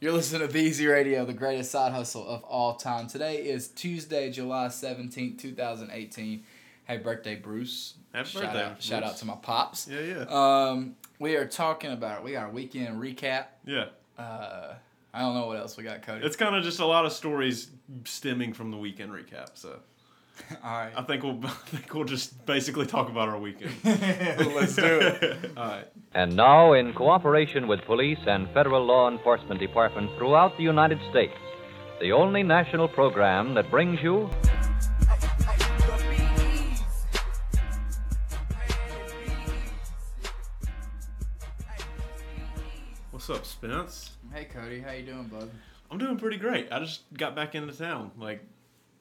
You're listening to BZ Radio, the greatest side hustle of all time. Today is Tuesday, July 17th, 2018. Happy birthday, Bruce. Happy shout birthday, Out, shout out to my pops. Yeah, yeah. Um, we are talking about, we got our weekend recap. yeah. Uh, I don't know what else we got, Cody. It's kind of just a lot of stories stemming from the weekend recap. So all right. I think we'll I think we'll just basically talk about our weekend. Let's do it. All right. And now, in cooperation with police and federal law enforcement departments throughout the United States, the only national program that brings you What's up, Spence? Hey, Cody. How you doing, bud? I'm doing pretty great. I just got back into town like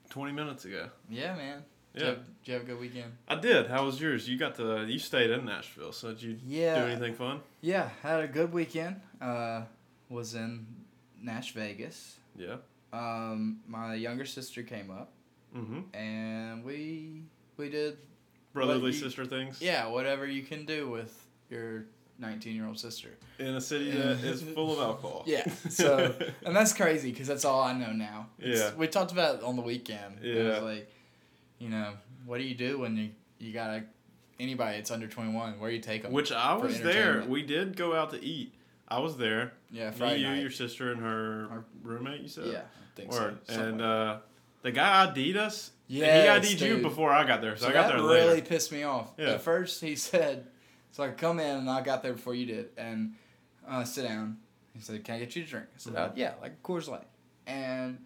20 minutes ago. Yeah, man. Did, Yeah. you have, did you have a good weekend? I did. How was yours? You got to you stayed in Nashville, so did you Yeah. do anything fun? Yeah, had a good weekend. Uh, was in Nash Vegas. Yeah. Um, my younger sister came up, Mm-hmm. and we we did Brotherly you- sister things. yeah whatever you can do with your nineteen year old sister. In a city that is full of alcohol. Yeah, so and that's crazy because that's all I know now. It's- Yeah. we talked about it on the weekend. Yeah. It was like, you know, what do you do when you you gotta anybody that's under twenty one? Where do you take them? Which I was there. We did go out to eat. I was there. yeah, Me, Friday you, night. your sister, and her Our- roommate. You said. yeah, I think Word. so. Something And like uh, the guy ID'd us. Yeah, he ID'd you before I got there, so, So I got there really later. pissed me off. Yeah. At first, he said, "So I come in and I got there before you did, and uh, sit down." He said, "Can I get you a drink?" I said, uh, Mhm. "Yeah, like Coors Light." And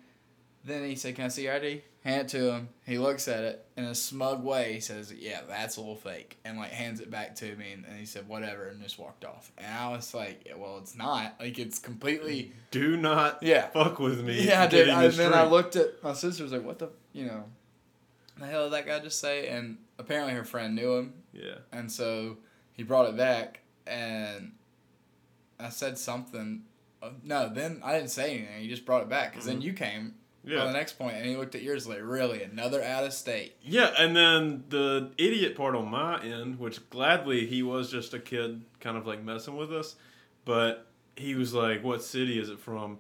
then he said, "Can I see your ID?" Hand it to him. He looks at it in a smug way. He says, "Yeah, that's a little fake," and like hands it back to me. And, and he said, "Whatever," and just walked off. And I was like, yeah, "Well, it's not. Like it's completely." Do not Yeah. fuck with me. Yeah, dude. getting And then I looked at my sister. Was like, "What the, you know, the hell did that guy just say?" And apparently her friend knew him, Yeah. and so he brought it back, and I said something. Uh, no, then I didn't say anything. He just brought it back because then Mhm. you came on Yeah. the next point, and he looked at yours like, "Really, another out of state?" Yeah, and then the idiot part on my end, which gladly he was just a kid kind of like messing with us, but he was like, What city is it from?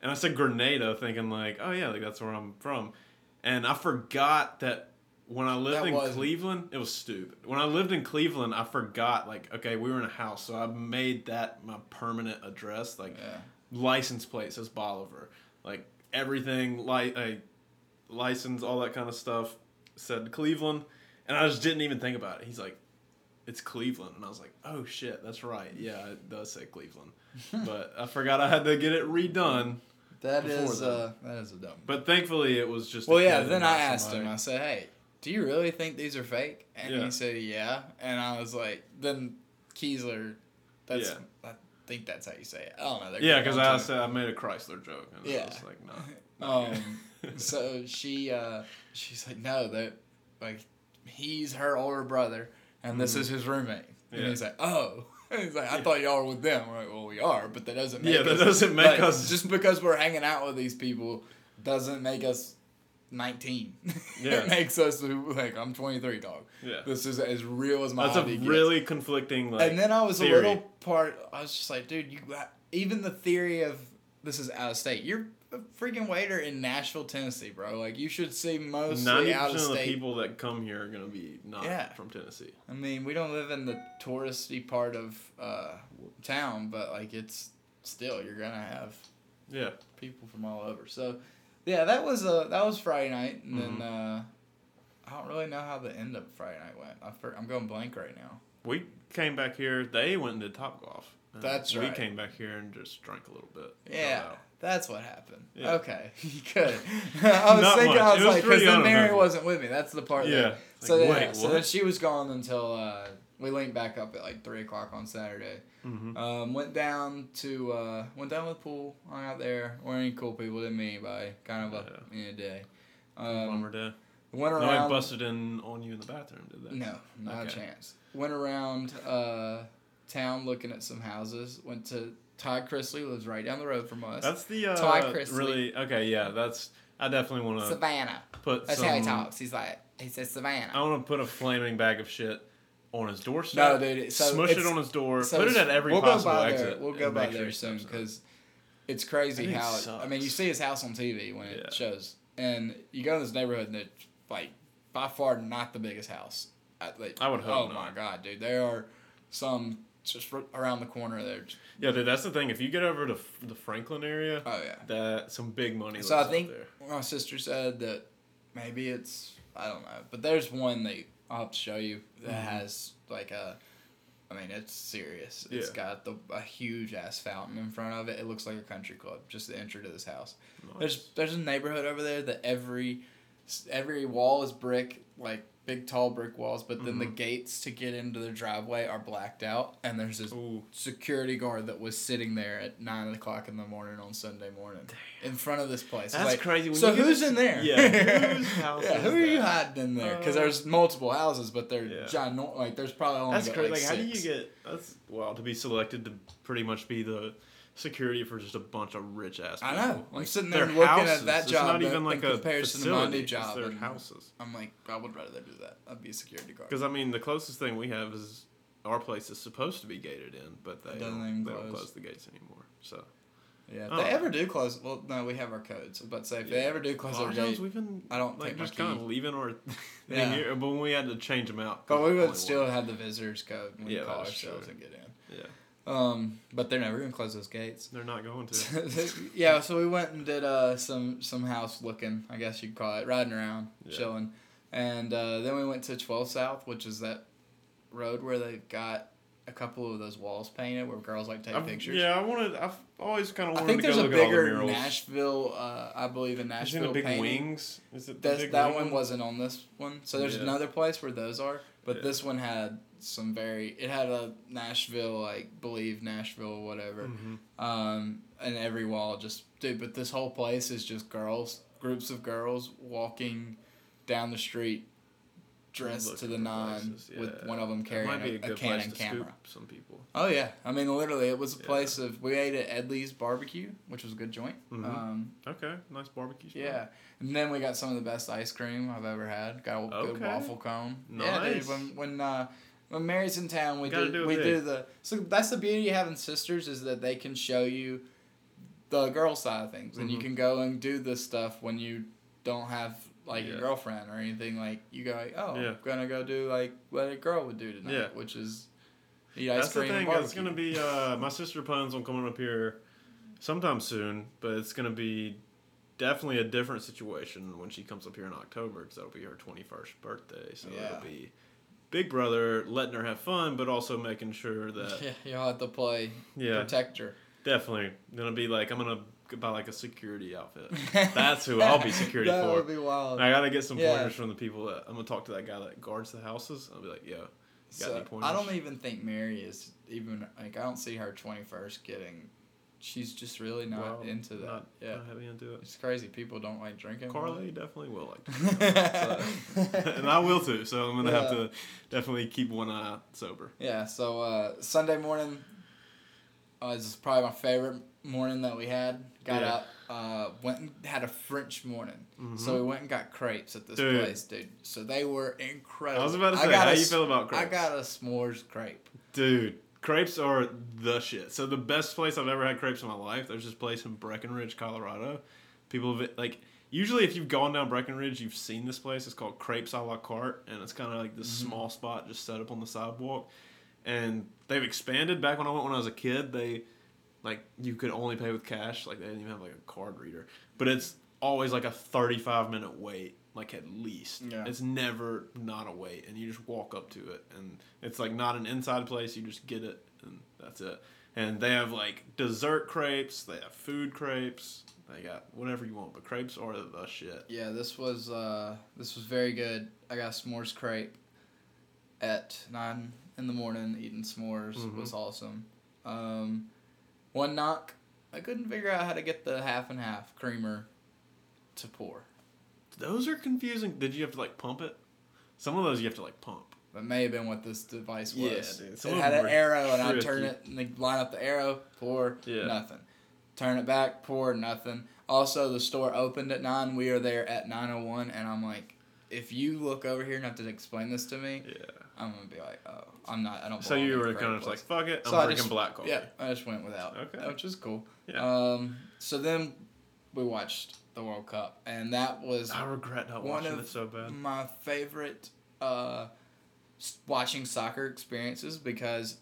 And I said Grenada, thinking like, Oh yeah, like that's where I'm from. And I forgot that when I lived That in wasn't- Cleveland, it was stupid. When I lived in Cleveland, I forgot like, okay, we were in a house, so I made that my permanent address. Like Yeah. license plate says Bolivar. Like everything, like a license, all that kind of stuff said Cleveland, and I just didn't even think about it. He's like, "It's Cleveland," and I was like, "Oh shit, that's right. Yeah, it does say Cleveland." but I forgot I had to get it redone. That Before uh, that is a dumb. But thankfully, it was just. a Well, yeah. Then I asked him. I said, "Hey, do you really think these are fake?" And Yeah. he said, "Yeah." And I was like, "Then Kiesler, that's Yeah. I think that's how you say it. I don't know. they're Yeah, because I said I made a Chrysler joke, and Yeah. I was like, "No." Um, so she uh, she's like, no, that like he's her older brother, and this Mhm. is his roommate. And he's like, oh. he's like, I thought y'all were with them. We're like, well, we are, but that doesn't make Yeah, that us, doesn't make like, us- just because we're hanging out with these people doesn't make us. 19 Yeah. it makes us like i'm 23 dog yeah, this is as real as my that's a ID gets. really conflicting like. and then I was theory. a little part. I was just like, dude, you even the theory of this is out of state. You're a freaking waiter in Nashville, Tennessee, bro. Like you should see most out of percent of the people that come here are gonna be not Yeah. from Tennessee. I mean, we don't live in the touristy part of uh, town, but like it's still you're gonna have Yeah, people from all over. So yeah, that was uh that was Friday night, and Mm-hmm. then uh, I don't really know how the end of Friday night went. I for, I'm going blank right now. we came back here. They went to did top golf. and That's we right. We came back here and just drank a little bit. Yeah, that's what happened. Yeah. Okay, good. I was Not thinking, much. I was, was like, because then Mary wasn't with me. That's the part. Yeah. That, so Like, yeah, wait, so then she was gone until uh, we linked back up at like three o'clock on Saturday. Mhm. Um, went down to uh, went down to the pool, hung out there. weren't any cool people, didn't meet anybody. Kind of a a day. Bummer Um, day. went around. busted in on you in the bathroom, did that? No, not a chance. Went around uh, town looking at some houses. Went to Todd Chrisley lives right down the road from us. That's the uh, Todd Chrisley. really okay. Yeah, that's. I definitely want to Savannah. put That's some. how he talks. He's like he says Savannah. I want to put a flaming bag of shit on his doorstep. No, dude, so smush it on his door. So put it at every we'll possible go by exit. there. We'll go by there soon because it's crazy how. It, I mean, you see his house on TV when it Yeah. shows, and you go to this neighborhood and it's like by far not the biggest house. I, like, I would hope Oh not. my god, dude! There are some just around the corner there. Yeah, dude, that's the thing. If you get over to the Franklin area, Oh yeah. that some big money. So I think my sister said that maybe it's I don't know, but there's one that I'll have to show you that Mhm. has like a. I mean, it's serious. It's Yeah. got the a huge ass fountain in front of it. It looks like a country club. Just the entry to this house. Nice. There's there's a neighborhood over there that every every wall is brick, like big tall brick walls, but then the Mhm. gates to get into the driveway are blacked out, and there's this Ooh, security guard that was sitting there at nine o'clock in the morning on Sunday morning in front of this place. That's like, crazy. When so you who's in there? Yeah, whose house yeah, who are you that? hiding in there? Because Uh, there's multiple houses, but they're Yeah. ginormous. Like there's probably only that's crazy. Like, Like, how do you get? That's well to be selected to pretty much be the security for just a bunch of rich ass. I people. know. I'm Like, sitting there looking at houses. that It's job not even like in a comparison to my facility. new It's job, their houses. I'm like, I would rather do that. I'd be a security guard. Because I mean, the closest thing we have is our place is supposed to be gated in, but they don't, they don't close. close the gates anymore. So Yeah, if Oh. they ever do close. Well, no, we have our codes. But say if they ever do close our gate, we've been I don't like just kind of leaving our Yeah. here, but when we had to change them out. but we would still have the visitors code when we Yeah, call ourselves true. and get in. Yeah, Um, but they're never gonna close those gates. they're not going to. yeah, so we went and did uh some some house looking, I guess you'd call it, riding around, Yeah. chilling, and uh, then we went to Twelve South, which is that road where they've got a couple of those walls painted where girls like take I've- pictures. Yeah, I wanted. I've always kind of wanted. I think to there's go a look at the bigger. Nashville, uh, I believe in Is it Nashville big painting. wings? Is it that wing one wasn't on this one. So there's Yeah. another place where those are, but Yeah. this one had some very. It had a Nashville, like believe Nashville, whatever. Mhm. Um, and every wall just dude. But this whole place is just girls, groups of girls walking down the street, dressed to the for nine, places, with one of them carrying a, a a Canon camera. some people. Oh yeah, I mean literally, it was a Yeah. place of we ate at Edley's Barbecue, which was a good joint. Mhm. Um, Okay, nice barbecue. Spot. yeah, and then we got some of the best ice cream I've ever had. Got a good waffle cone. Yeah, Nice. dude. When when uh, when Mary's in town, we Gotta do, do we big. do the. So that's the beauty of having sisters is that they can show you the girl side of things, and you Mhm. can go and do this stuff when you don't have like Yeah. a girlfriend or anything. Like you go, like, oh, Yeah. I'm gonna go do like what a girl would do tonight, Yeah. which is eat ice That's the cream and thing. It's gonna be. Uh, my sister plans on coming up here sometime soon, but it's gonna be definitely a different situation when she comes up here in October because that'll be her twenty first birthday. So Yeah. it'll be Big Brother letting her have fun, but also making sure that yeah, you'll have to play yeah, protect her. definitely gonna be like I'm gonna buy like a security outfit. That's who I'll be security that for. would be wild. I gotta get some Yeah. pointers from the people that I'm gonna talk to that guy that guards the houses. I'll be like, yo, got So, any pointers? I don't even think Mary is even like I don't see her twenty first getting. She's just really not Well, into that. Not, yeah, not heavy into it. it's crazy. People don't like drinking. Carly definitely will like so, and I will too. So I'm gonna have to definitely keep one eye sober. Yeah. So uh, Sunday morning uh, is probably my favorite morning that we had. Got Yeah. up, uh, went and had a French morning. Mhm. So we went and got crepes at this Dude. place, dude. So they were incredible. I was about to say, got how a you feel about crepes? I got a s'mores crepe. Dude, crepes are the shit. So the best place I've ever had crepes in my life. There's this place in Breckenridge, Colorado. People have like usually if you've gone down Breckenridge, you've seen this place. It's called Crepes a la Cart, and it's kind of like this Mm-hmm. small spot just set up on the sidewalk. And they've expanded. Back when I went when I was a kid, they like you could only pay with cash. Like they didn't even have like a card reader. But it's always like a 35 minute wait, like at least. Yeah. It's never not a wait, and you just walk up to it, and it's like not an inside place. You just get it, and that's it. And they have like dessert crepes. They have food crepes. They got whatever you want, but crepes are the shit. Yeah, this was uh, this was very good. I got s'mores crepe at nine in the morning. Eating s'mores Mhm. was awesome. Um, one knock, I couldn't figure out how to get the half and half creamer to pour. Those are confusing. Did you have to like pump it? Some of those you have to like pump. That may have been what this device Yeah, was. dude, some it had an arrow, and I turn it and they line up the arrow, pour, Yeah. nothing. Turn it back, pour, nothing. Also, the store opened at nine. We are there at nine oh one, and I'm like, if you look over here and have to explain this to me, Yeah. I'm gonna be like, oh, I'm not. I don't. So you were kind of just like, fuck it, I'm So drinking just- black coffee. Yeah, I just went without. Okay. which is cool. Yeah. Um. So then we watched the World Cup, and that was I regret not one watching of it so bad. my favorite uh, watching soccer experiences because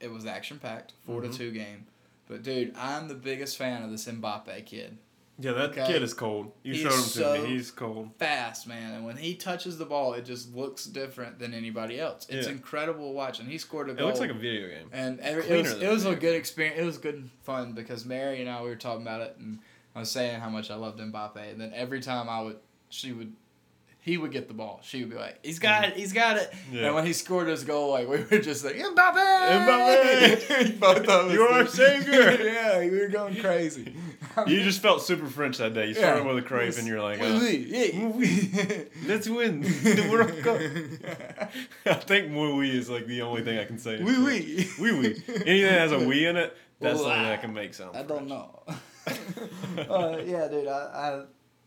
it was action packed, 4 Mhm. to two game. But dude, I'm the biggest fan of this Mbappe kid. Yeah, that Okay. kid is cold. You He showed him to so- me. He's cold. Fast man, and when he touches the ball, it just looks different than anybody else. It's Yeah. incredible watching. He scored a It goal. looks like a video game. And every, it was, it was a good experience. It was good and fun because Mary and I we were talking about it, and I was saying how much I loved Mbappe. And then every time I would, she would, he would get the ball. She would be like, "He's got it, he's got it." Yeah. And when he scored his goal, like we were just like, "Mbappe, Mbappe! Both of us. You are our savior! yeah, we were going crazy. You just felt super French that day. You started with a crepe and you're like, Oui, uh, let's win the World Cup. I think muy oui is like the only thing I can say. Oui, oui. Oui, oui. Anything that has a we in it, that's the Well, only thing I I- can make sound I don't French. know. uh, yeah, dude. I,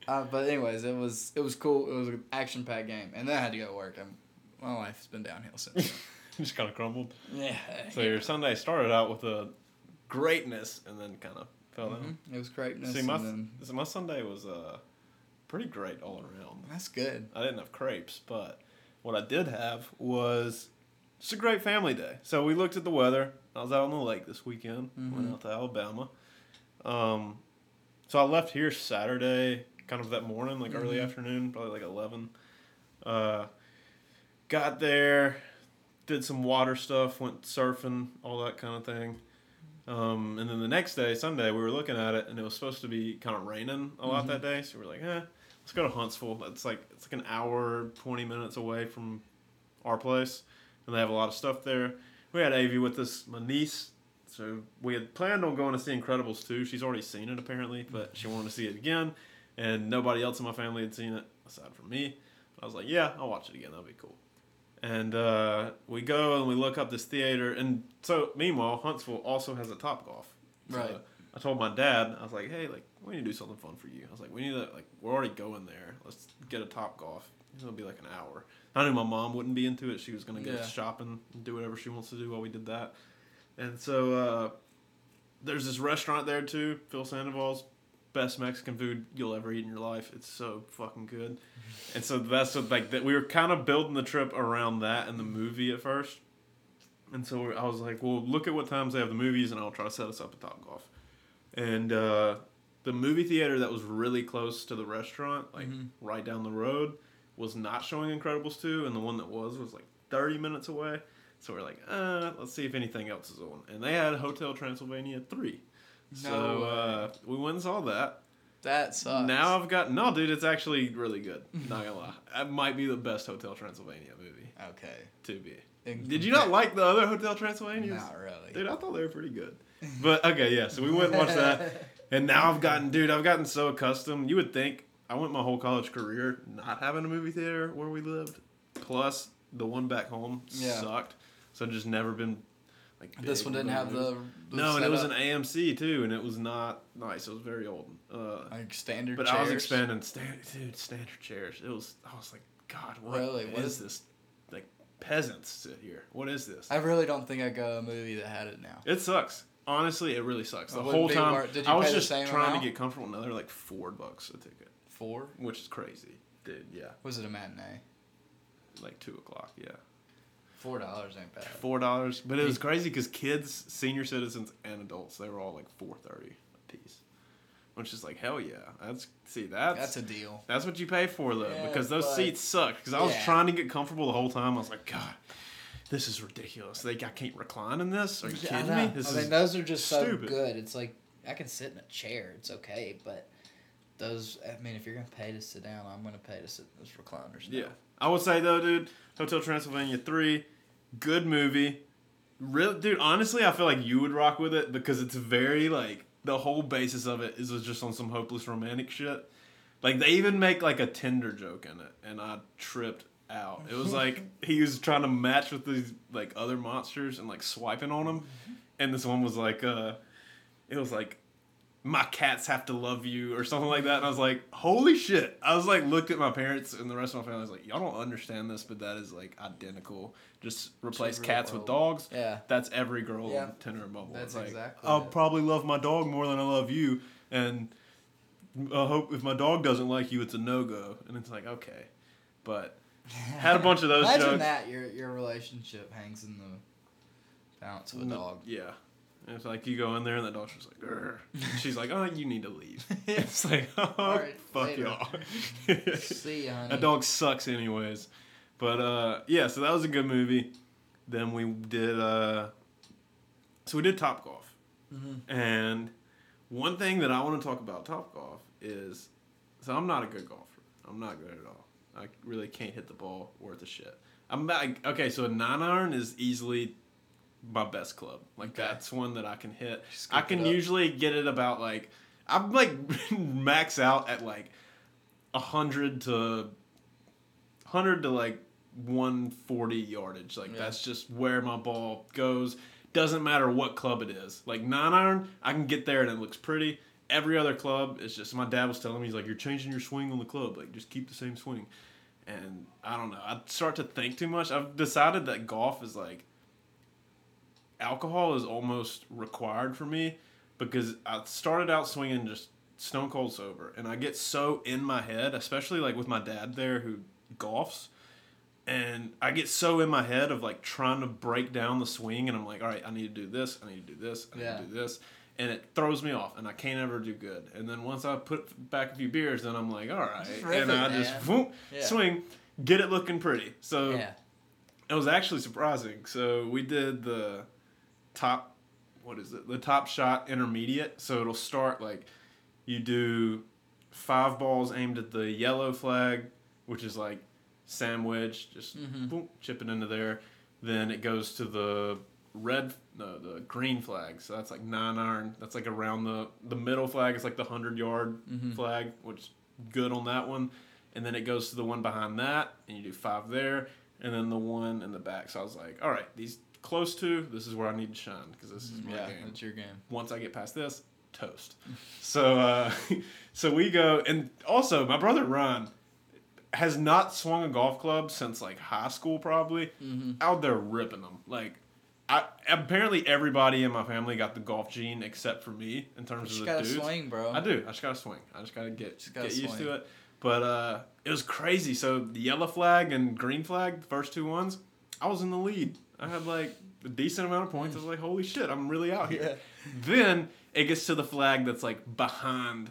I, I, but anyways, it was it was cool. It was an action packed game, and then I had to go to work. And my life's been downhill since. just kind of crumbled. yeah. So your Sunday started out with a greatness and then kind of fell down. Mhm. It was greatness. See, my, and then, so my Sunday was uh, pretty great all around. that's good. I didn't have crepes, but what I did have was it's a great family day. So we looked at the weather. I was out on the lake this weekend. Went Mhm. out to Alabama. Um, so I left here Saturday, kind of that morning, like early Mhm. afternoon, probably like eleven. Uh, got there, did some water stuff, went surfing, all that kind of thing. Um, and then the next day, Sunday, we were looking at it, and it was supposed to be kind of raining a lot Mhm. that day. So we are like, eh, let's go to Huntsville. That's like it's like an hour, twenty minutes away from our place, and they have a lot of stuff there. We had Avi with us, my niece. So we had planned on going to see Incredibles 2. She's already seen it apparently, but she wanted to see it again, and nobody else in my family had seen it aside from me. I was like, yeah, I'll watch it again. That'll be cool. And uh, we go and we look up this theater, and so meanwhile, Huntsville also has a Top Golf. So Right. I told my dad, I was like, hey, like we need to do something fun for you. I was like, we need to like we're already going there. Let's get a Top Golf. It'll be like an hour. I knew my mom wouldn't be into it. She was gonna go Yeah. shopping and do whatever she wants to do while we did that. And so uh, there's this restaurant there too, Phil Sandoval's. Best Mexican food you'll ever eat in your life. It's so fucking good. And so that's what like that we were kind of building the trip around that and the movie at first. And so I was like, well, look at what times they have the movies, and I'll try to set us up at Top Golf. And uh, the movie theater that was really close to the restaurant, like Mhm. right down the road, was not showing Incredibles 2, and the one that was was like 30 minutes away. So we're like, uh, let's see if anything else is on. And they had Hotel Transylvania 3. So No way. uh, we went and saw that. That sucks. Now I've got no, dude. It's actually really good. Not gonna lie, it might be the best Hotel Transylvania movie okay. to be. In- Did you not like the other Hotel Transylvanias? Not really. Dude, I thought they were pretty good. But okay, yeah. So we went and watched that, and now I've gotten, dude, I've gotten so accustomed. You would think I went my whole college career not having a movie theater where we lived, plus the one back home Yeah. sucked. So just never been like. This one didn't have the, the No, and it was an AMC too, and it was not nice. It was very old. Uh, like standard. but I was expanding standard, dude, standard chairs. It was. I was like, God, what Really? What is is- this? Like peasants sit here. What is this? I really don't think I go to a movie that had it now. It sucks. Honestly, it really sucks. The whole time, you I was just trying amount? to get comfortable. Now they're like four bucks a ticket, Four? which is crazy, dude. Yeah, Was it a matinee? like two o'clock. Yeah, Four dollars ain't bad. four dollars. But it was crazy because kids, senior citizens, and adults, they were all like four thirty a piece, which is like hell yeah. That's see that's That's a deal. That's what you pay for though, Yeah, because those but- seats suck. Because I was Yeah. trying to get comfortable the whole time. I was like, God, this is ridiculous. They, I can't recline in this. Are you kidding me? This I mean, those are just so stupid. good. It's like I can sit in a chair. It's okay, but Those, I mean, if you're gonna pay to sit down, I'm gonna pay to sit in those recliners. now. yeah. I would say though, dude, Hotel Transylvania three, good movie. Real dude, honestly, I feel like you would rock with it because it's very like the whole basis of it is just on some hopeless romantic shit. Like they even make like a Tinder joke in it, and I tripped out. It was like he was trying to match with these like other monsters and like swiping on them, and this one was like, uh, it was like my cats have to love you or something like that. And I was like, holy shit. I was like, looked at my parents and the rest of my family. I was like, y'all don't understand this, but that is like identical. Just replace cats with dogs. Yeah. That's every girl Yeah. in Tinder and Bumble. That's like, exactly I'll it. probably love my dog more than I love you. And I hope if my dog doesn't like you, it's a no go. And it's like, okay. But had a bunch of those Imagine jokes. that your your relationship hangs in the balance of a dog. Yeah. And it's like you go in there and the dog's just like, "Grr." She's like, oh, you need to leave. it's like, oh, fuck later. y'all. See ya, honey. That dog sucks, anyways. But uh, yeah, so that was a good movie. Then we did uh, so we did Top Golf, Mm-hmm. and one thing that I want to talk about Top Golf is, so I'm not a good golfer. I'm not good at all. I really can't hit the ball worth a shit. I'm like okay, so a nine iron is easily my best club. Like Okay. that's one that I can hit. I can usually get it about like I'm like max out at like a hundred to hundred to like one forty yardage. Like Yeah. that's just where my ball goes. Doesn't matter what club it is. Like nine iron, I can get there and it looks pretty. Every other club, it's just my dad was telling me he's like you're changing your swing on the club. Like just keep the same swing. And I don't know. I start to think too much. I've decided that golf is like alcohol is almost required for me because I started out swinging just stone cold sober, and I get so in my head, especially like with my dad there who golfs, and I get so in my head of like trying to break down the swing, and I'm like, all right, I need to do this, I need to do this, I need Yeah. to do this. And it throws me off, and I can't ever do good. And then once I put back a few beers, then I'm like, all right, Just and I just man. whoop, Yeah. swing, get it looking pretty. So Yeah. it was actually surprising. So we did the top, what is it? The top shot intermediate. So it'll start like you do five balls aimed at the yellow flag, which is like sand wedge, just Mhm. boom, chip it into there. Then it goes to the red, no, the green flag. So that's like nine iron. That's like around the the middle flag. is like the hundred yard Mm-hmm. flag, which good on that one. And then it goes to the one behind that, and you do five there, and then the one in the back. So I was like, all right, these close to this is where I need to shine because this is my Yeah, game that's your game. once I get past this, toast. so uh, so we go, and also my brother Ron has not swung a golf club since like high school, probably. Mm-hmm. Out there ripping them, like. I, apparently everybody in my family got the golf gene except for me in terms Just of the gotta dudes. swing, bro. I do. I just gotta swing. I just gotta get Just gotta get used to it. But uh, it was crazy. So the yellow flag and green flag, the first two ones, I was in the lead. I had like a decent amount of points. I was like, holy shit, I'm really out here. Then it gets to the flag that's like behind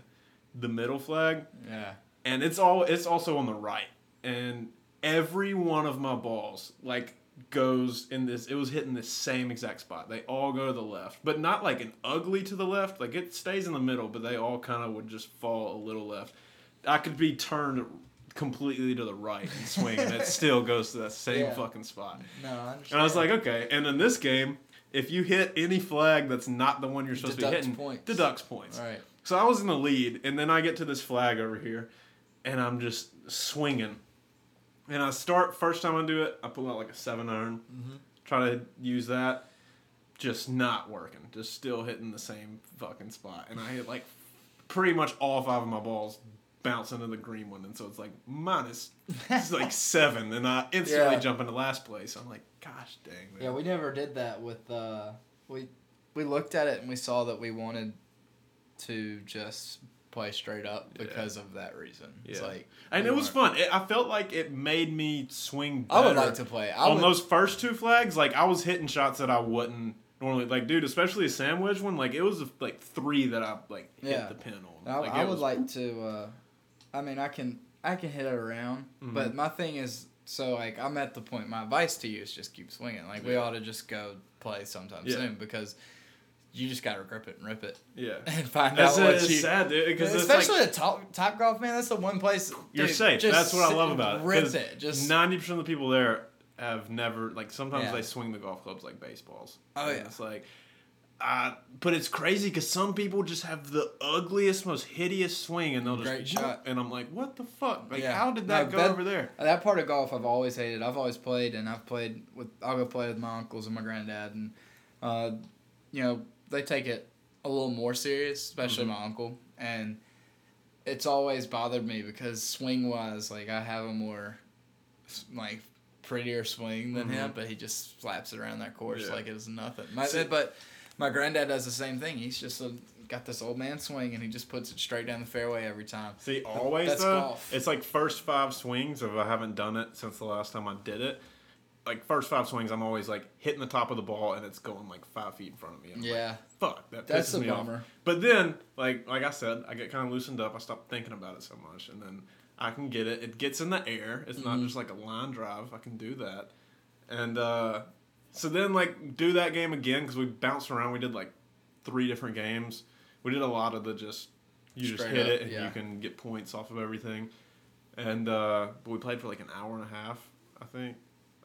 the middle flag, Yeah. and it's all it's also on the right. And every one of my balls like goes in this it was hitting the same exact spot they all go to the left but not like an ugly to the left like it stays in the middle but they all kind of would just fall a little left i could be turned completely to the right and swing and it still goes to that same Yeah. fucking spot No, I understand. and i was like okay and in this game if you hit any flag that's not the one you're supposed to be Deducts hitting points. deducts points All right. so I was in the lead, and then I get to this flag over here, and I'm just swinging. And I start first time I do it, I pull out like a seven iron, mm-hmm. try to use that, just not working, just still hitting the same fucking spot, and I hit like pretty much all five of my balls bounce into the green one, and so it's like minus it's like seven, and I instantly Yeah. jump into last place. I'm like, gosh dang, man. yeah, we never did that with. uh We we looked at it and we saw that we wanted to just play straight up Yeah. because of that reason. It's Yeah. like and it was fun. It, I felt like it made me swing. I would like to play. I on would, those first two flags, like I was hitting shots that I wouldn't normally like, dude. Especially a sand wedge one, like it was like three that I like hit Yeah. the pin on. I, Like, I it would was- like to. Uh, I mean, I can I can hit it around, Mm-hmm. but my thing is so like I'm at the point. My advice to you is just keep swinging. Like we ought to just go play sometime Yeah. soon because you just gotta grip it and rip it Yeah, and find that's out what it's you. sad, dude. Because Especially like, at top top golf, man. That's the one place you're safe. That's what I love about it. Rip it. Just ninety percent of the people there have never like. Sometimes Yeah. they swing the golf clubs like baseballs. Oh, yeah. it's like. Uh, but it's crazy because some people just have the ugliest, most hideous swing, and they'll just Great shot. And I'm like, what the fuck? Like, Yeah. how did No, that go that- over there? That part of golf I've always hated. I've always played, and I've played with. I'll go play with my uncles and my granddad, and uh, you know they take it a little more serious, especially Mhm. my uncle, and it's always bothered me because swing wise, like I have a more like prettier swing than him, but he just slaps it around that course Mm-hmm. Yeah. like it was nothing. My, See- but my granddad does the same thing. He's just a, got this old man swing, and he just puts it straight down the fairway every time. See, always That's though, golf. it's like first five swings. If I haven't done it since the last time I did it, like first five swings, I'm always like hitting the top of the ball and it's going like five feet in front of me. I'm like, Yeah, fuck, that That's pisses a me off. But then, like like I said, I get kind of loosened up. I stop thinking about it so much, and then I can get it. It gets in the air. It's not Mhm. just like a line drive. I can do that, and uh, so then like do that game again because we bounced around. We did like three different games. We did a lot of the just you just hit up, it and yeah. you can get points off of everything, and uh, but we played for like an hour and a half. I think.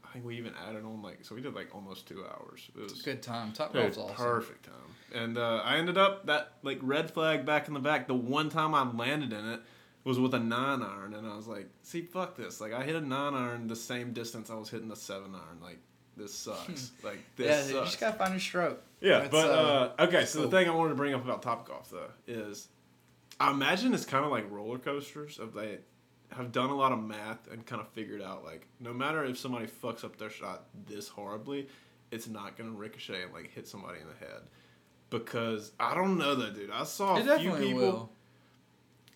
I think we even added on like so we did like almost two hours. It was good time. Top golf's awesome. perfect time. And uh, I ended up that like red flag back in the back. The one time I landed in it was with a nine iron, and I was like, "See, fuck this! Like I hit a nine iron the same distance I was hitting the seven iron. Like this sucks. like this. Yeah, this you just gotta find your stroke. yeah, It's, but uh, uh, okay. So cool. the thing I wanted to bring up about Top Golf though is, I imagine it's kind of like roller coasters. Of they have done a lot of math and kind of figured out like no matter if somebody fucks up their shot this horribly, it's not gonna ricochet and like hit somebody in the head. Because I don't know though, dude. I saw a It few people, will.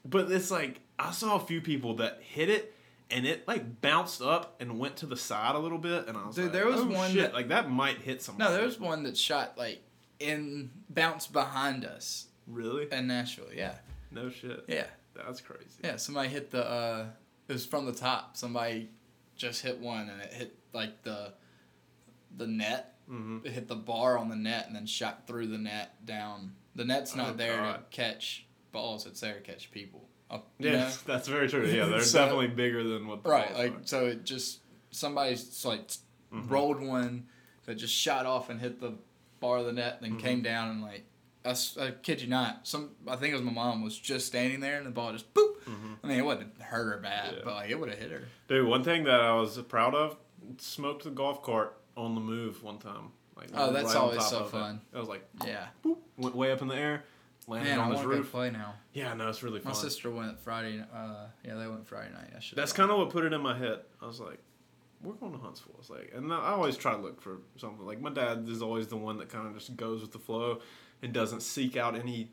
but it's like I saw a few people that hit it. And it like bounced up and went to the side a little bit, and I was Dude, like, there was "Oh one shit! that- like that might hit somebody." No, there was one that shot like in bounced behind us really in Nashville. Yeah, no shit. yeah, That's crazy. yeah. Somebody hit the. uh It was from the top. Somebody just hit one, and it hit like the the net. Mm-hmm. It hit the bar on the net, and then shot through the net down. The net's not Oh, there to God. catch balls. It's there to catch people. Up, you Yeah, know? that's very true. Yeah, they're So- definitely bigger than what. Right, like are. so it just somebody's like Mhm. rolled one that just shot off and hit the bar of the net, then Mhm. came down and like I kid you not, some I think it was my mom was just standing there and the ball just boop. Mhm. I mean, it wouldn't hurt her bad, Yeah. but like it would have hit her. Dude, one thing that I was proud of, smoked the golf cart on the move one time. Like Oh, that's right always so of it. fun. I was like, Yeah, boop, went way up in the air, landed man, I on his to roof. play now. Yeah, no, it's really fun. My sister went Friday. Uh, yeah, they went Friday night. I should. That's kind of what put it in my head. I was like, we're going to Huntsville. It's like, and I always try to look for something. Like my dad is always the one that kind of just goes with the flow and doesn't seek out any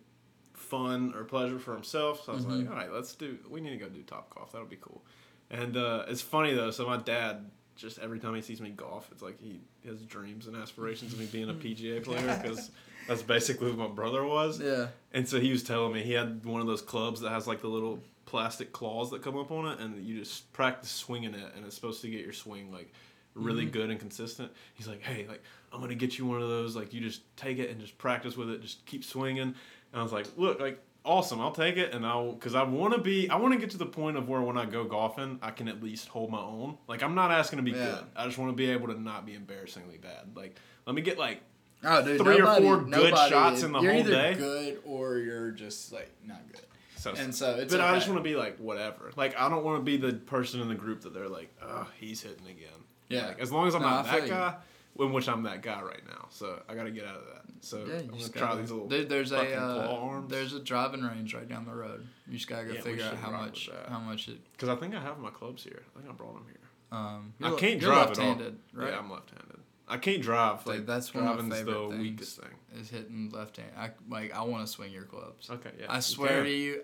fun or pleasure for himself. So I was like, Mhm. all right, let's do. We need to go do Top Golf. That'll be cool. And uh, it's funny though. So my dad. Just every time he sees me golf, it's like he has dreams and aspirations of me being a PGA player because that's basically what my brother was. Yeah. And so he was telling me he had one of those clubs that has like the little plastic claws that come up on it, and you just practice swinging it, and it's supposed to get your swing like really Mhm. good and consistent. He's like, hey, like I'm gonna get you one of those. Like you just take it and just practice with it, just keep swinging. And I was like, look, like awesome, I'll take it, and I'll because I want to be, I want to get to the point of where when I go golfing, I can at least hold my own. Like I'm not asking to be Yeah. good. I just want to be able to not be embarrassingly bad. Like let me get like Oh, dude, Three or four good nobody- shots in the you're whole either day. Good or you're just like not good. so. And so it's but I just want to be like whatever. Like I don't want to be the person in the group that they're like, oh, he's hitting again. Yeah. Like, as long as I'm No, not I that you. guy, in which I'm that guy right now. So I got to get out of that. So Yeah, I'm gonna try these little. There, there's a uh, claw arms. there's a driving range right down the road. You just gotta go Yeah, figure out how much how much it. Because I think I have my clubs here. I think I brought them here. Um, I can't drive at all. left-handed, right? Yeah, I'm left-handed. I can't drive. Dude, Like that's one of my driving's favorite the weakest thing. Is hitting left hand. I like. I want to swing your clubs. Okay, yeah. I swear can. to you,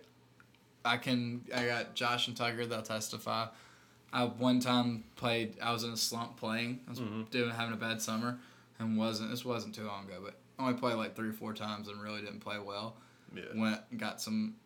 I can. I got Josh and Tucker. They'll testify. I one time played. I was in a slump playing. I was Mhm. doing having a bad summer, and wasn't. This wasn't too long ago, but I only played like three or four times and really didn't play well. Yeah. Went got some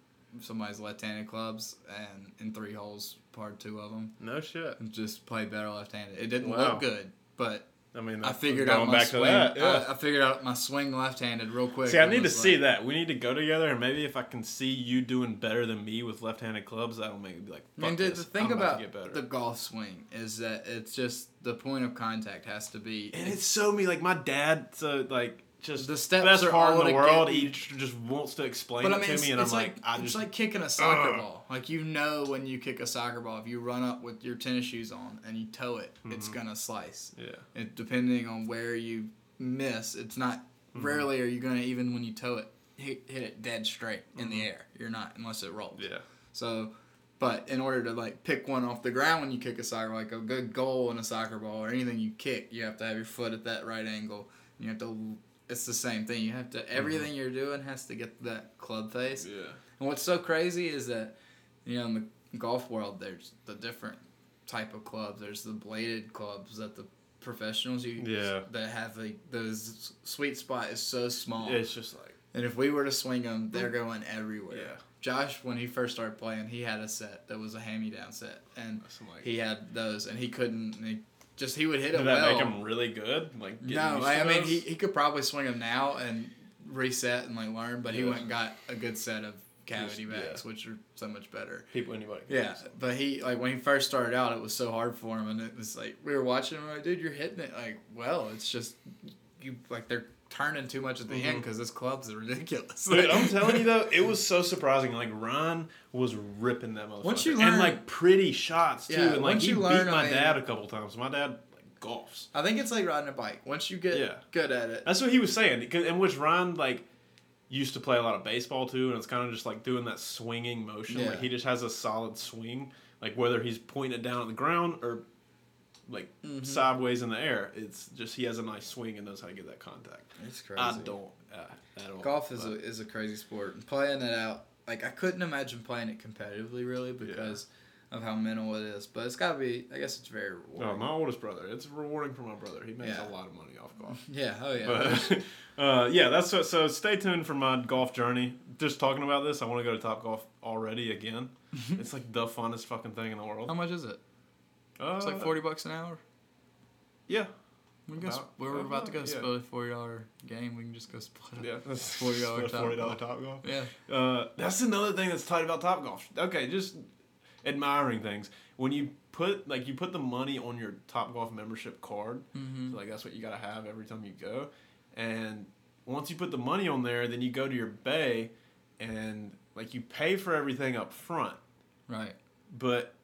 somebody's left-handed clubs and in three holes, parred two of them, No shit. and just played better left-handed. It didn't Wow. look good, but I mean, I figured going out my back swing. to that. Yeah. I, I figured out my swing left-handed real quick. See, I need to was see that. We need to go together, and maybe if I can see you doing better than me with left-handed clubs, that'll make me be like, I mean, "Fuck dude, this, the thing I'm about better." the golf swing is that it's just the point of contact has to be. and it's so me like my dad. So like just The steps best are part all in the world. He just wants to explain but I it to it's, me, and I'm it's like, like, I it's just like kicking a soccer Ugh. ball. Like you know when you kick a soccer ball, if you run up with your tennis shoes on and you toe it, it's Mhm. gonna slice. yeah. It, depending on where you miss, it's not. Mhm. Rarely are you gonna even when you toe it. hit, hit it dead straight in the air. You're not unless it rolls. Yeah. So, but in order to like pick one off the ground when you kick a soccer, like a good goal in a soccer ball or anything you kick, you have to have your foot at that right angle. You have to. It's the same thing. You have to. Mm-hmm. Everything you're doing has to get that club face. Yeah. And what's so crazy is that, you know, in the golf world, there's the different type of clubs. There's the bladed clubs that the professionals use. Yeah. That have like those sweet spot is so small. It's just like And if we were to swing them, they're mm. going everywhere. Yeah. Josh, when he first started playing, he had a set that was a hand-me-down set, and like. he had those, and he couldn't. And he just he would hit did it that well. make him really good? Like no, used I, mean he, he could probably swing them now and reset and like learn, but he went and got a good set of cavity Just- yeah. which are so much better. people anybody. Yeah, but he like when he first started out, it was so hard for him, and it was like we were watching him, like, dude, you're hitting it like well, it's just you like they're turning too much at the end Mhm. because this club's ridiculous. Dude, I'm telling you though, it was so surprising. Like Ron was ripping that motherfucker, Once you and learn- like pretty shots too. Yeah, and like he beat learn, my I mean- dad a couple times. My dad like golfs. I think it's like riding a bike. Once you get Yeah. good at it, That's what he was saying. In which Ron like used to play a lot of baseball too, and it's kind of just like doing that swinging motion. Yeah. Like he just has a solid swing. Like whether he's pointing it down at the ground or like Mm-hmm. sideways in the air, it's just he has a nice swing and knows how to get that contact. it's crazy. I don't uh, at all. Golf is a is a crazy sport. And playing it out, like I couldn't imagine playing it competitively, really, because of how mental it is. But it's gotta be. I guess it's very Oh, rewarding. my oldest brother. It's rewarding for my brother. He makes Yeah. a lot of money off golf. yeah. Oh yeah. But uh, yeah, that's what, so. Stay tuned for my golf journey. Just talking about this, I want to go to Top Golf already again. it's like the funnest fucking thing in the world. how much is it? Uh, It's like forty bucks an hour. Yeah, We can go. About- sp- we're about about to go yeah. split a forty dollar game. We can just go split. it. yeah. That's $40 Top $40 Golf. Top Golf. Yeah. Uh, that's another thing that's tight about Top Golf. Okay, just admiring things. When you put like you put the money on your Top Golf membership card, Mm-hmm. so like that's what you gotta have every time you go. And once you put the money on there, then you go to your bay, and like you pay for everything up front. Right. But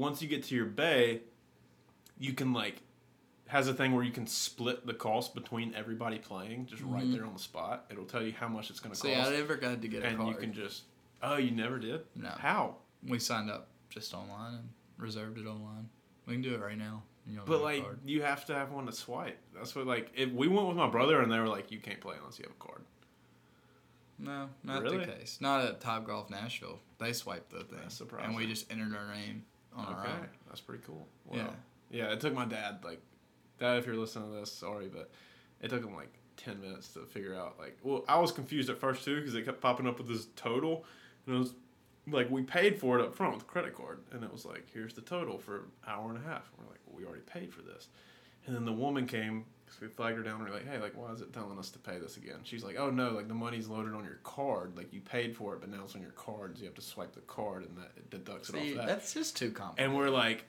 once you get to your bay, you can like has a thing where you can split the cost between everybody playing just right Mhm. there on the spot. It'll tell you how much it's going to See, cost I never got to get a and card. you can just oh you never did No. how We signed up just online and reserved it online. We can do it right now. but like you have to have one to swipe that's what like if we went with my brother and they were like you can't play unless you have a card No, not Really? the case. Not at Top Golf Nashville. They swiped the thing, That's and we just entered our name on our okay own. that's pretty cool wow. Yeah. yeah it took my dad like dad if you're listening to this sorry but it took him like 10 minutes to figure out like well i was confused at first too because it kept popping up with this total and it was like we paid for it up front with a credit card and it was like here's the total for an hour and a half and we're like well, we already paid for this and then the woman came because we flagged her down and we're like hey like why is it telling us to pay this again she's like oh no like the money's loaded on your card like you paid for it but now it's on your card so you have to swipe the card and that it deducts it off that that's just too complicated. and we're like,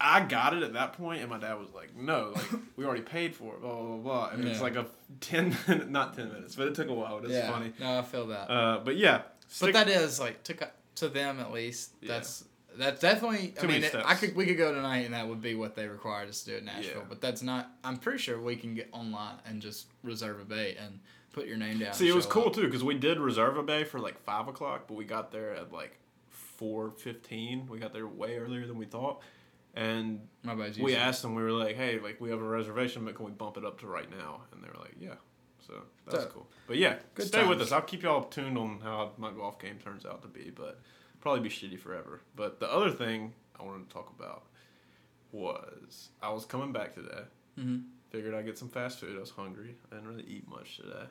I got it at that point, and my dad was like, no, like we already paid for it, blah blah blah. And it's like a ten minute, not ten minutes, but it took a while. It's yeah, funny. No, I feel that. Uh, but yeah, but that is like to co- to them at least. Yeah. That's that's definitely. I Too many mean, it, I could we could go tonight and that would be what they required us to do at Nashville. Yeah. But that's not. I'm pretty sure we can get online and just reserve a bay and put your name down. See, it was cool up. too because we did reserve a bay for like five o'clock, but we got there at like four fifteen. We got there way earlier than we thought, and we asked them. We were like, hey, like we have a reservation, but can we bump it up to right now? And they were like, yeah. So that's So, cool. But yeah, good stay with us. I'll keep y'all tuned on how my golf game turns out to be, but probably be shitty forever. But the other thing I wanted to talk about was I was coming back today. Mhm. Figured I'd get some fast food. I was hungry. I didn't really eat much today.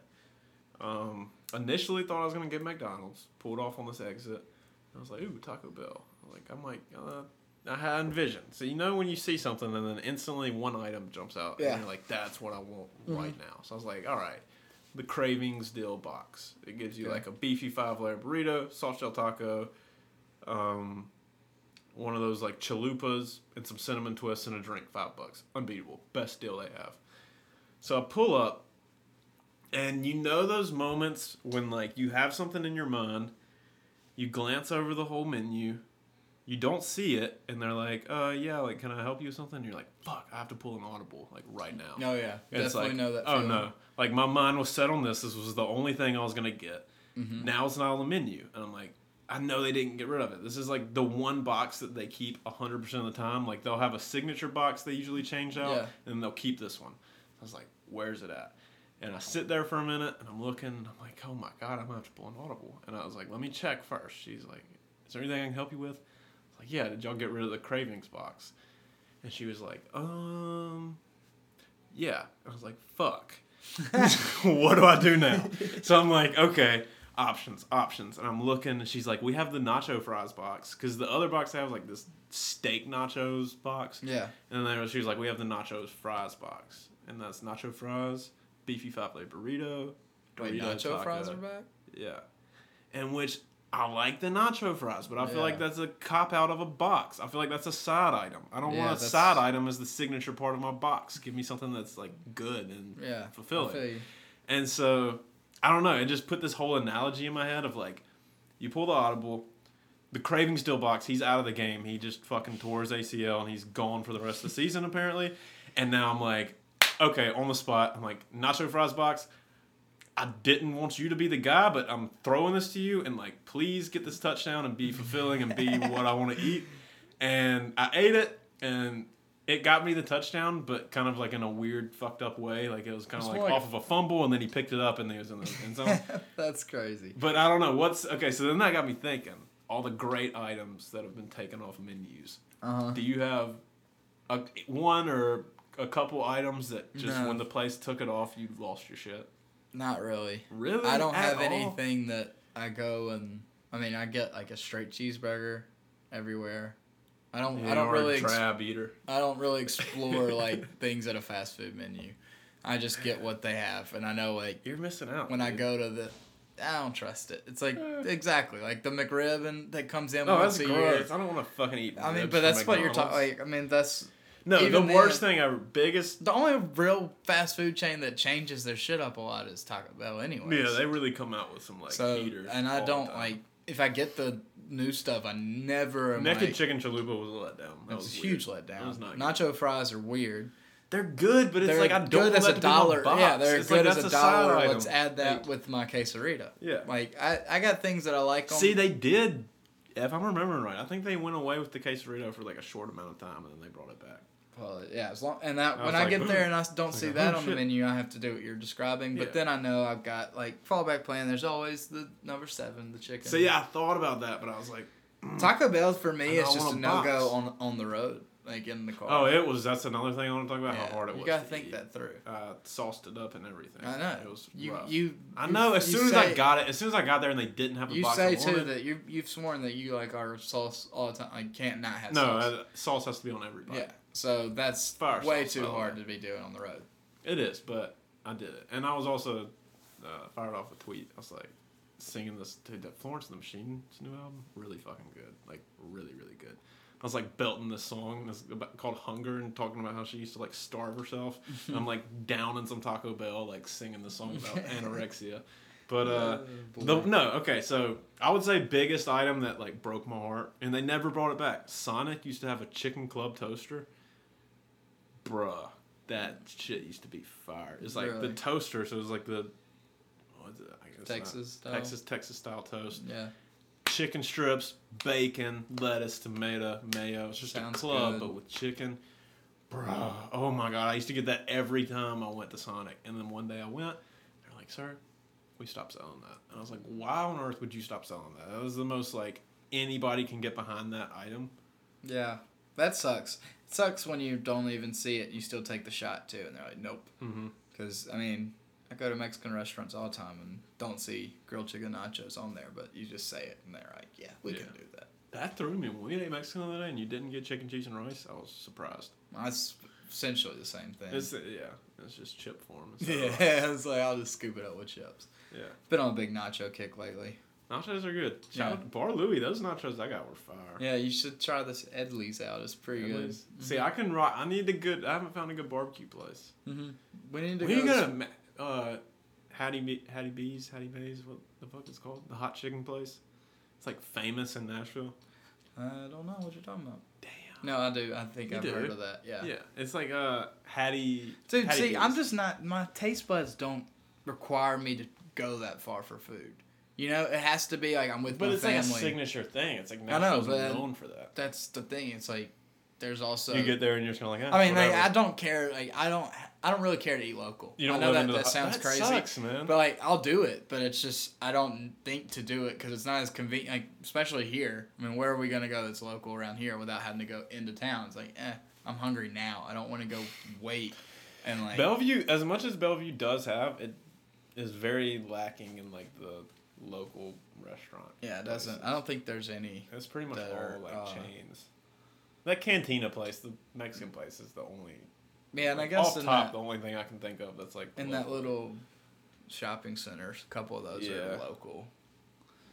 Um, initially thought I was gonna get McDonald's. Pulled off on this exit. I was like, ooh, Taco Bell. Like I might. Uh, I had envisioned. So you know when you see something and then instantly one item jumps out Yeah. and you're like, that's what I want right now. So I was like, all right, the cravings deal box. It gives you Okay. like a beefy five layer burrito, soft shell taco, um, one of those like chalupas and some cinnamon twists and a drink. Five bucks, unbeatable, best deal they have. So I pull up, and you know those moments when like you have something in your mind, you glance over the whole menu, you don't see it, and they're like, "Uh, yeah, like, can I help you with something?" And you're like, "Fuck, I have to pull an audible like right now." Oh yeah, It's definitely like, know that. oh no, like my mind was set on this. This was the only thing I was gonna get, Mhm. Now it's not on the menu, and I'm like, I know they didn't get rid of it. This is like the one box that they keep 100 percent of the time. Like they'll have a signature box they usually change out, Yeah. and they'll keep this one. I was like, where's it at? And I sit there for a minute, and I'm looking. And I'm like, oh my god, I'm gonna have to pull an audible. And I was like, let me check first. She's like, is there anything I can help you with? I was like, yeah. Did y'all get rid of the cravings box? And she was like, um, yeah. I was like, fuck. what do I do now? So I'm like, okay, options, options. And I'm looking, and she's like, we have the nacho fries box. Because the other box I have, like, this steak nachos box. Yeah. And then she was like, we have the nachos fries box. And that's nacho fries, beefy five flavor burrito, Wait, nacho taco. fries are back? Yeah. And which I like the nacho fries, but I feel like that's a cop out of a box. I feel like that's a side item. I don't Yeah, want a that's- side item as the signature part of my box. Give me something that's like good and Yeah. Fulfilling. And so I don't know. It just put this whole analogy in my head of like, you pull the audible, the craving still box. He's out of the game. He just fucking tore his ACL and he's gone for the rest of the season apparently. And now I'm like, okay, on the spot. I'm like, nacho fries box. I didn't want you to be the guy, but I'm throwing this to you and like, please get this touchdown and be fulfilling and be what I want to eat. And I ate it and it got me the touchdown, but kind of like in a weird, fucked up way. Like it was kind of like like- off of a fumble, and then he picked it up and he was in the end zone. That's crazy. but I don't know what's okay. So then that got me thinking. All the great items that have been taken off menus. Uh huh. Do you have a one or a couple items that just No. when the place took it off, you lost your shit? Not really. Really? I don't At have all? anything that I go and I mean I get like a straight cheeseburger everywhere. I don't I don't really ex- crab eater. I don't really explore like things at a fast food menu. I just get what they have and I know like You're missing out. when I go to the I don't trust it. It's like Eh. exactly like the McRib and that comes in Oh, once that's a year. gross. I don't want to fucking eat. I mean, but that's what you're talking. Like, I mean, that's No, the even worst then- thing I biggest. the only real fast food chain that changes their shit up a lot is Taco Bell. Anyway, Yeah, they really come out with some like so heaters. and I don't like if I get the new stuff. I never Naked like, chicken chalupa was a letdown. That It's was a huge letdown. That was not good. Nacho fries are weird. They're good, but it's they're like I don't good want as a to be my dollar. Yeah, they're It's good like as that's a dollar. item. Let's add that Like, with my quesarito. Yeah. Like I, I got things that I like. On, See, they did. If I'm remembering right, I think they went away with the quesarito for like a short amount of time, and then they brought it back. Well, yeah, as long and that I when I like, get there and I don't see like, that "Oh, on the menu, I have to do what you're describing. But Yeah. then I know I've got like fallback plan. There's always the number seven, the chicken. So yeah, I thought about that, but I was like, hmm. Taco Bell for me is just a a no go on on the road, like in the car. oh, it was. That's another thing I want to talk about. Yeah, How hard it was. You gotta to think eat. that through. Uh, sauced it up and everything. I know. It was you rough. you. I know. As you soon as I got it, as soon as I got there and they didn't have the You box, say I too that you you've sworn that you like our sauce all the time. Like can't not have no sauce. uh, sauce has to be on every bite. yeah, so that's Fire way sauce, too hard to be doing on the road. It is, but I did it, and I was also uh, fired off a tweet. I was like singing this that Florence and the Machine's new album, really fucking good, like really really good. I was like belting this song this, about, called "Hunger" and talking about how she used to like starve herself. and I'm like down in some Taco Bell, like singing the song about anorexia. But uh, the, no, okay. So I would say biggest item that like broke my heart, and they never brought it back. Sonic used to have a chicken club toaster. Bruh, that shit used to be fire. It's like Really? the toaster, so it was like the what is it? I guess not- Texas style? Texas Texas style toast. Yeah, Chicken strips, bacon, lettuce, tomato, mayo. It's just Sounds a club, good. but with chicken. Bro, oh my god, I used to get that every time I went to Sonic. And then one day I went, they're like, sir, we stopped selling that. And I was like, why on earth would you stop selling that? That was the most like anybody can get behind that item. yeah, that sucks. It sucks when you don't even see it. and You still take the shot too, and they're like, nope. Mm-hmm. Because I mean, I go to Mexican restaurants all the time and don't see grilled chicken nachos on there, but you just say it, and they're like, yeah, we can do that. That threw me. When we ate Mexican the other day and you didn't get chicken, cheese, and rice, I was surprised. That's essentially the same thing. It's yeah, it's just chip form. It's yeah, it's like I'll just scoop it up with chips. yeah. Been on a big nacho kick lately. Nachos are good. Shout Yeah. Bar Louie. Those nachos I got were fire. Yeah, you should try this Edley's out. It's pretty At good. See, I can rock. I need a good. I haven't found a good barbecue place. hmm We need to When go. gonna uh, Hattie B, Hattie B's, Hattie Bays? What the fuck is it called? The hot chicken place. It's like famous in Nashville. I don't know what you're talking about. Damn. No, I do. I think You I've do? heard of that. Yeah. Yeah, it's like uh Hattie. Dude, Hattie see, I'm just not. My taste buds don't require me to go that far for food. You know, it has to be like I'm with But my it's like a signature thing. It's like know, Nashville's but- known for that. That's the thing. It's like there's also. you get there and you're just kind of like, eh, I mean, like, whatever. I don't care. Like, I don't. I don't really care to eat local. You don't I know that, that sounds that crazy, Sucks, man. but like I'll do it. But it's just I don't think to do it because it's not as convenient. Like especially here. I mean, where are we gonna go that's local around here without having to go into town? It's like, eh, I'm hungry now. I don't want to go wait and like. Bellevue, as much as Bellevue does have, it is very lacking in like the local restaurant. yeah, it doesn't. I don't think there's any. It's pretty much all are, like uh, chains. That cantina place, the Mexican place, is the only. Yeah, and I guess off top, that, the only thing I can think of that's like in that little shopping centers, a couple of those Yeah. are local.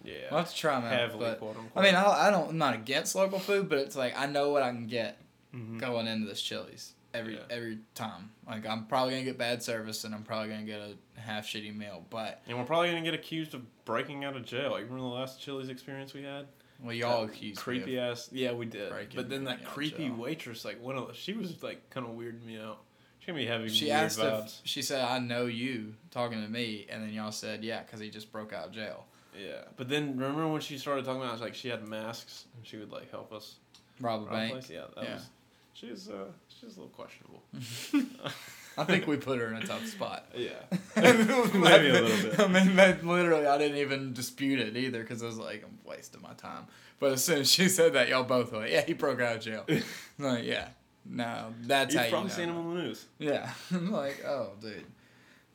yeah, I'll have to try them out. heavily But quote I mean, I, I don't. I'm not against local food, but it's like I know what I can get Mhm. going into this Chili's every Yeah. every time. Like I'm probably gonna get bad service and I'm probably gonna get a half shitty meal. But and we're probably gonna get accused of breaking out of jail. Like remember the last Chili's experience we had? Well, y'all accused creepy me. Of, ass. Yeah, we did. But then that creepy jail. waitress, like one of, she was like kind of weirding me out. She gave me having she weird asked vibes. if she said I know you talking to me, and then y'all said yeah because he just broke out of jail. Yeah, but then remember when she started talking about like she had masks and she would like help us Rob a bank. place? Yeah, that Yeah. was. She was uh, she's a little questionable. I think we put her in a tough spot. Yeah, maybe a little bit. I mean, that literally, I didn't even dispute it either because I was like, I'm wasting my time. But as soon as she said that, y'all both were like, yeah, he broke out of jail. Like, yeah, no, that's You've how you probably know. seen him on the news. Yeah, I'm like, oh, dude.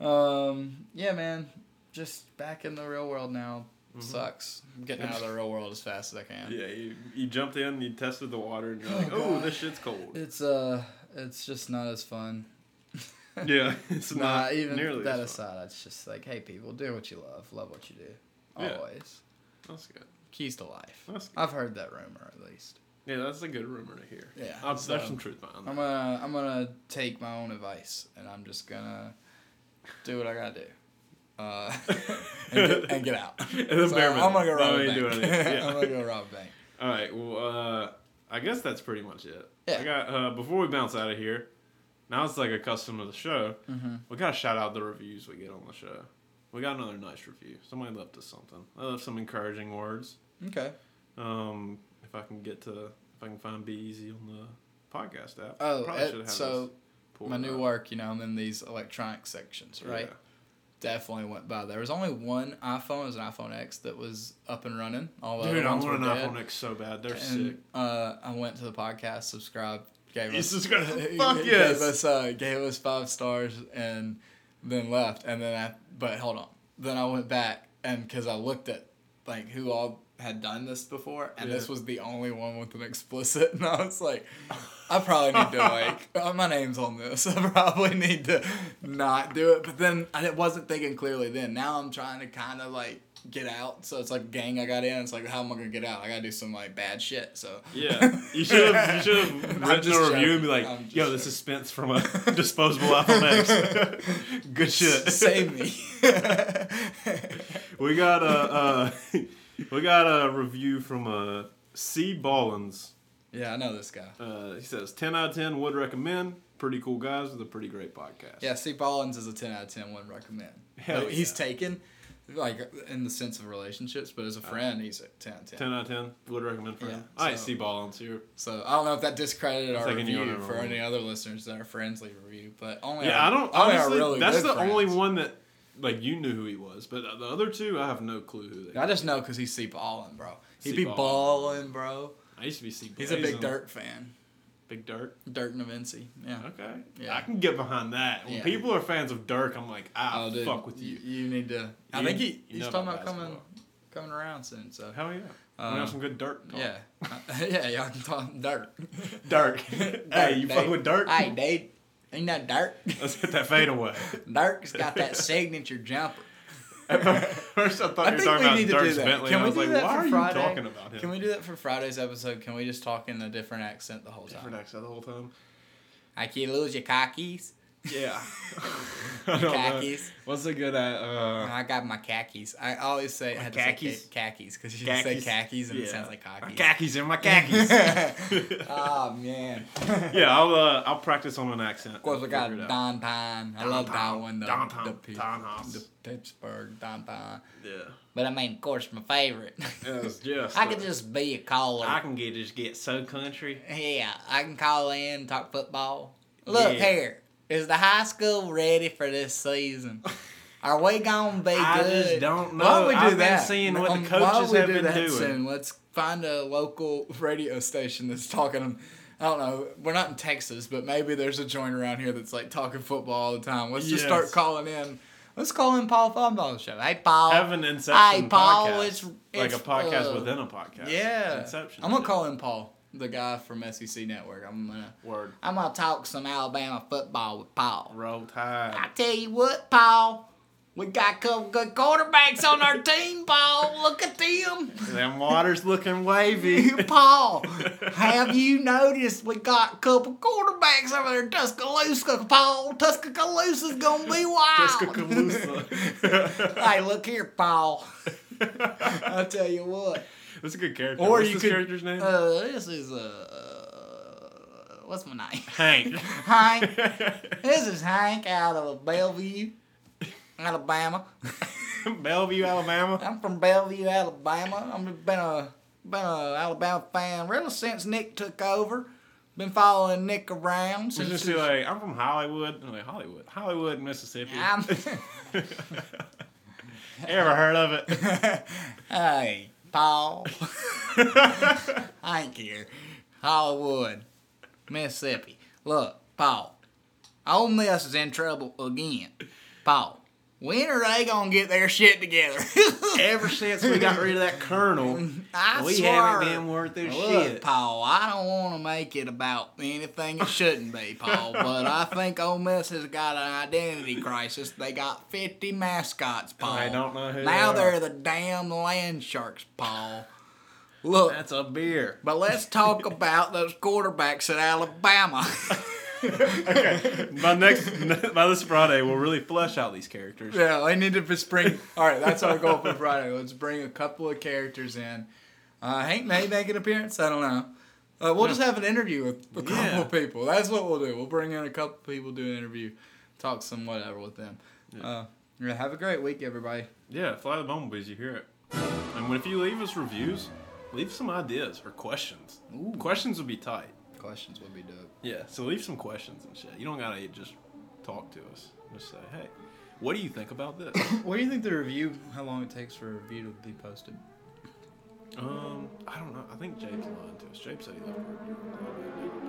Um, yeah, man, just back in the real world now. Mhm. Sucks. I'm getting out of the real world as fast as I can. Yeah, you, you jumped in, you tested the water, and you're Oh, like, oh, God. this shit's cold. It's uh, it's just not as fun. yeah, it's nah, not even nearly that as aside, it's just like, hey, people, do what you love, love what you do, Yeah. always. That's good. Keys to life. That's good. I've heard that rumor at least. Yeah, that's a good rumor to hear. Yeah, Uh, so- there's some truth behind that. I'm gonna I'm gonna take my own advice and I'm just gonna do what I gotta do. Uh, and, get, and get out. So I'm gonna go rob No, a bank. Yeah. I'm gonna go rob a bank. All right. Well, uh, I guess that's pretty much it. Yeah. I got uh, before we bounce out of here. Now it's like a custom of the show. Mm-hmm. We gotta shout out the reviews we get on the show. We got another nice review. Somebody left us something. I left some encouraging words. Okay. Um, if I can get to, if I can find Be Easy on the podcast app. Oh, Probably it- should have so my new up. work, you know, I'm in these electronic sections, right? Yeah. Definitely went by. There was only one iPhone, it was an iPhone X that was up and running. All the Dude, I want an dead. iPhone X so bad. They're sick. uh, I went to the podcast, subscribed, gave us subscribed? gave Fuck yes. us uh, gave us five stars, and then left. And then I, but hold on, then I went back and because I looked at like who all had done this before, and this was the only one with an explicit, and I was like. I probably need to like oh, my name's on this. I probably need to not do it. But then I wasn't thinking clearly. Then now I'm trying to kind of like get out. So it's like gang I got in. It's like how am I gonna get out? I gotta do some like bad shit. So Yeah, you should have you should have I'm written just a review and be like, I'm just "Yo, this joking. is Spence from a disposable iPhone X. Good shit." Save me. We got a uh, we got a review from uh, C Ballins. yeah, I know this guy. Uh, he says, 10 out of 10 would recommend. Pretty cool guys with a pretty great podcast. Yeah, Steve Ballins is a ten out of ten. Would recommend. Hell But he's yeah. taken, like in the sense of relationships, but as a oh. friend, he's a ten out of ten. 10 out of 10 would recommend for Yeah, right, so- C Ballins here. So I don't know if that discredited I'm our on review for roll. any other listeners that are friends leave a review, but only Yeah, our, I don't. Honestly, really that's the only one that, like, you knew who he was. But the other two, I have no clue who they are. I just know because he's C balling, bro. He be ballin'. balling, bro. I used to be C He's a big Dirt fan. Big Dirk. Dirk and Vinci. Yeah. Okay. Yeah. I can get behind that. When Yeah. people are fans of Dirk, I'm like, ah, Oh, dude, fuck with you. You need to. I You- think he, he's talking about about coming coming around soon. So Hell yeah. we Um, have some good Dirt talk. yeah, yeah, y'all can talk dirt. Dirk. hey, you fuck with Dirk? Hey, dude, ain't that Dirk? Let's hit that fade away. Dirk's got that signature jumper. First, I thought I you were talking we about need to do that. Bentley. Can and I was do like, that why for are Friday? you talking about him? Can we do that for Friday's episode? Can we just talk in a different accent the whole time? Different accent the whole time. I can't lose your cockies. Yeah. I don't Khakis. know. What's a good at? Uh, I got my khakis. I always say I had to khakis? say khakis because you just say Khakis? khakis and it sounds like my khakis. khakis in my khakis. oh man. yeah, I'll uh, I'll practice on an accent. Of course, we got Figure it. Don Pine. I love that Downtown. one. The, Downtown. the, Townhouse. the Pittsburgh Don Pine. Yeah. But I mean, of course, my favorite. Just. I could just be a caller. I can get just get so country. Yeah, I can call in, talk football. Look Yeah. here, is the high school ready for this season? Are we gonna be good? I just don't know. Why don't know. we do I've been that? seeing what the Um, coaches why don't we have do been that doing. Soon? Let's find a local radio station that's talking. I don't know. We're not in Texas, but maybe there's a joint around here that's like talking football all the time. Let's just start Yes. calling in. Let's call in Paul Finebaum show. Hey Paul. Have an Inception Hey Paul, podcast. it's, like it's, a podcast uh, within a podcast. Yeah. Inception. I'm gonna call in Paul, the guy from SEC Network. I'm gonna Word. I'm gonna talk some Alabama football with Paul. Roll Tide. I tell you what, Paul, we got a couple good quarterbacks on our team, Paul. Look at them. Them water's looking wavy. Paul, have you noticed we got a couple quarterbacks over there in Tuscaloosa, Paul? Tuscaloosa's gonna be wild. Tuscaloosa. hey, look here, Paul. I tell you what. That's a good character. Or What's you could. character's name? Uh, this is uh, what's my name? Hank. Hank. This is Hank out of Bellevue, Alabama. Bellevue, Alabama. I'm from Bellevue, Alabama. I've been a been a Alabama fan really since Nick took over. Been following Nick around since. just like, I'm from Hollywood. Like, Hollywood. Hollywood, Mississippi. I'm, Ever heard of it? hey, Paul. I ain't here, Hollywood, Mississippi. Look, Paul. Ole Miss is in trouble again. Paul, when are they gonna get their shit together? Ever since we got rid of that colonel, I we swear. haven't been worth their Look, shit. Paul, I don't want to make it about anything it shouldn't be, Paul, but I think Ole Miss has got an identity crisis. They got 50 mascots, Paul. I don't know who Now they they're are. the damn land sharks, Paul. Look, That's a beer. but let's talk about those quarterbacks at Alabama. Okay. By next, by this Friday, we'll really flesh out these characters. yeah, I need to just bring. All right, that's our goal for Friday. Let's bring a couple of characters in. Uh, Hank may make an appearance. I don't know. Uh, we'll just have an interview with a couple Yeah. of people. That's what we'll do. We'll bring in a couple of people, do an interview, talk some whatever with them. Uh, yeah, have a great week, everybody. Yeah, fly the bumblebees. You hear it. And if you leave us reviews, leave some ideas or questions. Ooh. Questions would be tight. Questions would be dope. Yeah, so leave some questions and shit. You don't gotta just talk to us. Just say, hey, what do you think about this? What do you think the review? How long it takes for a review to be posted? um, I don't know. I think Jabe's lying to us. Jabe said he left a review.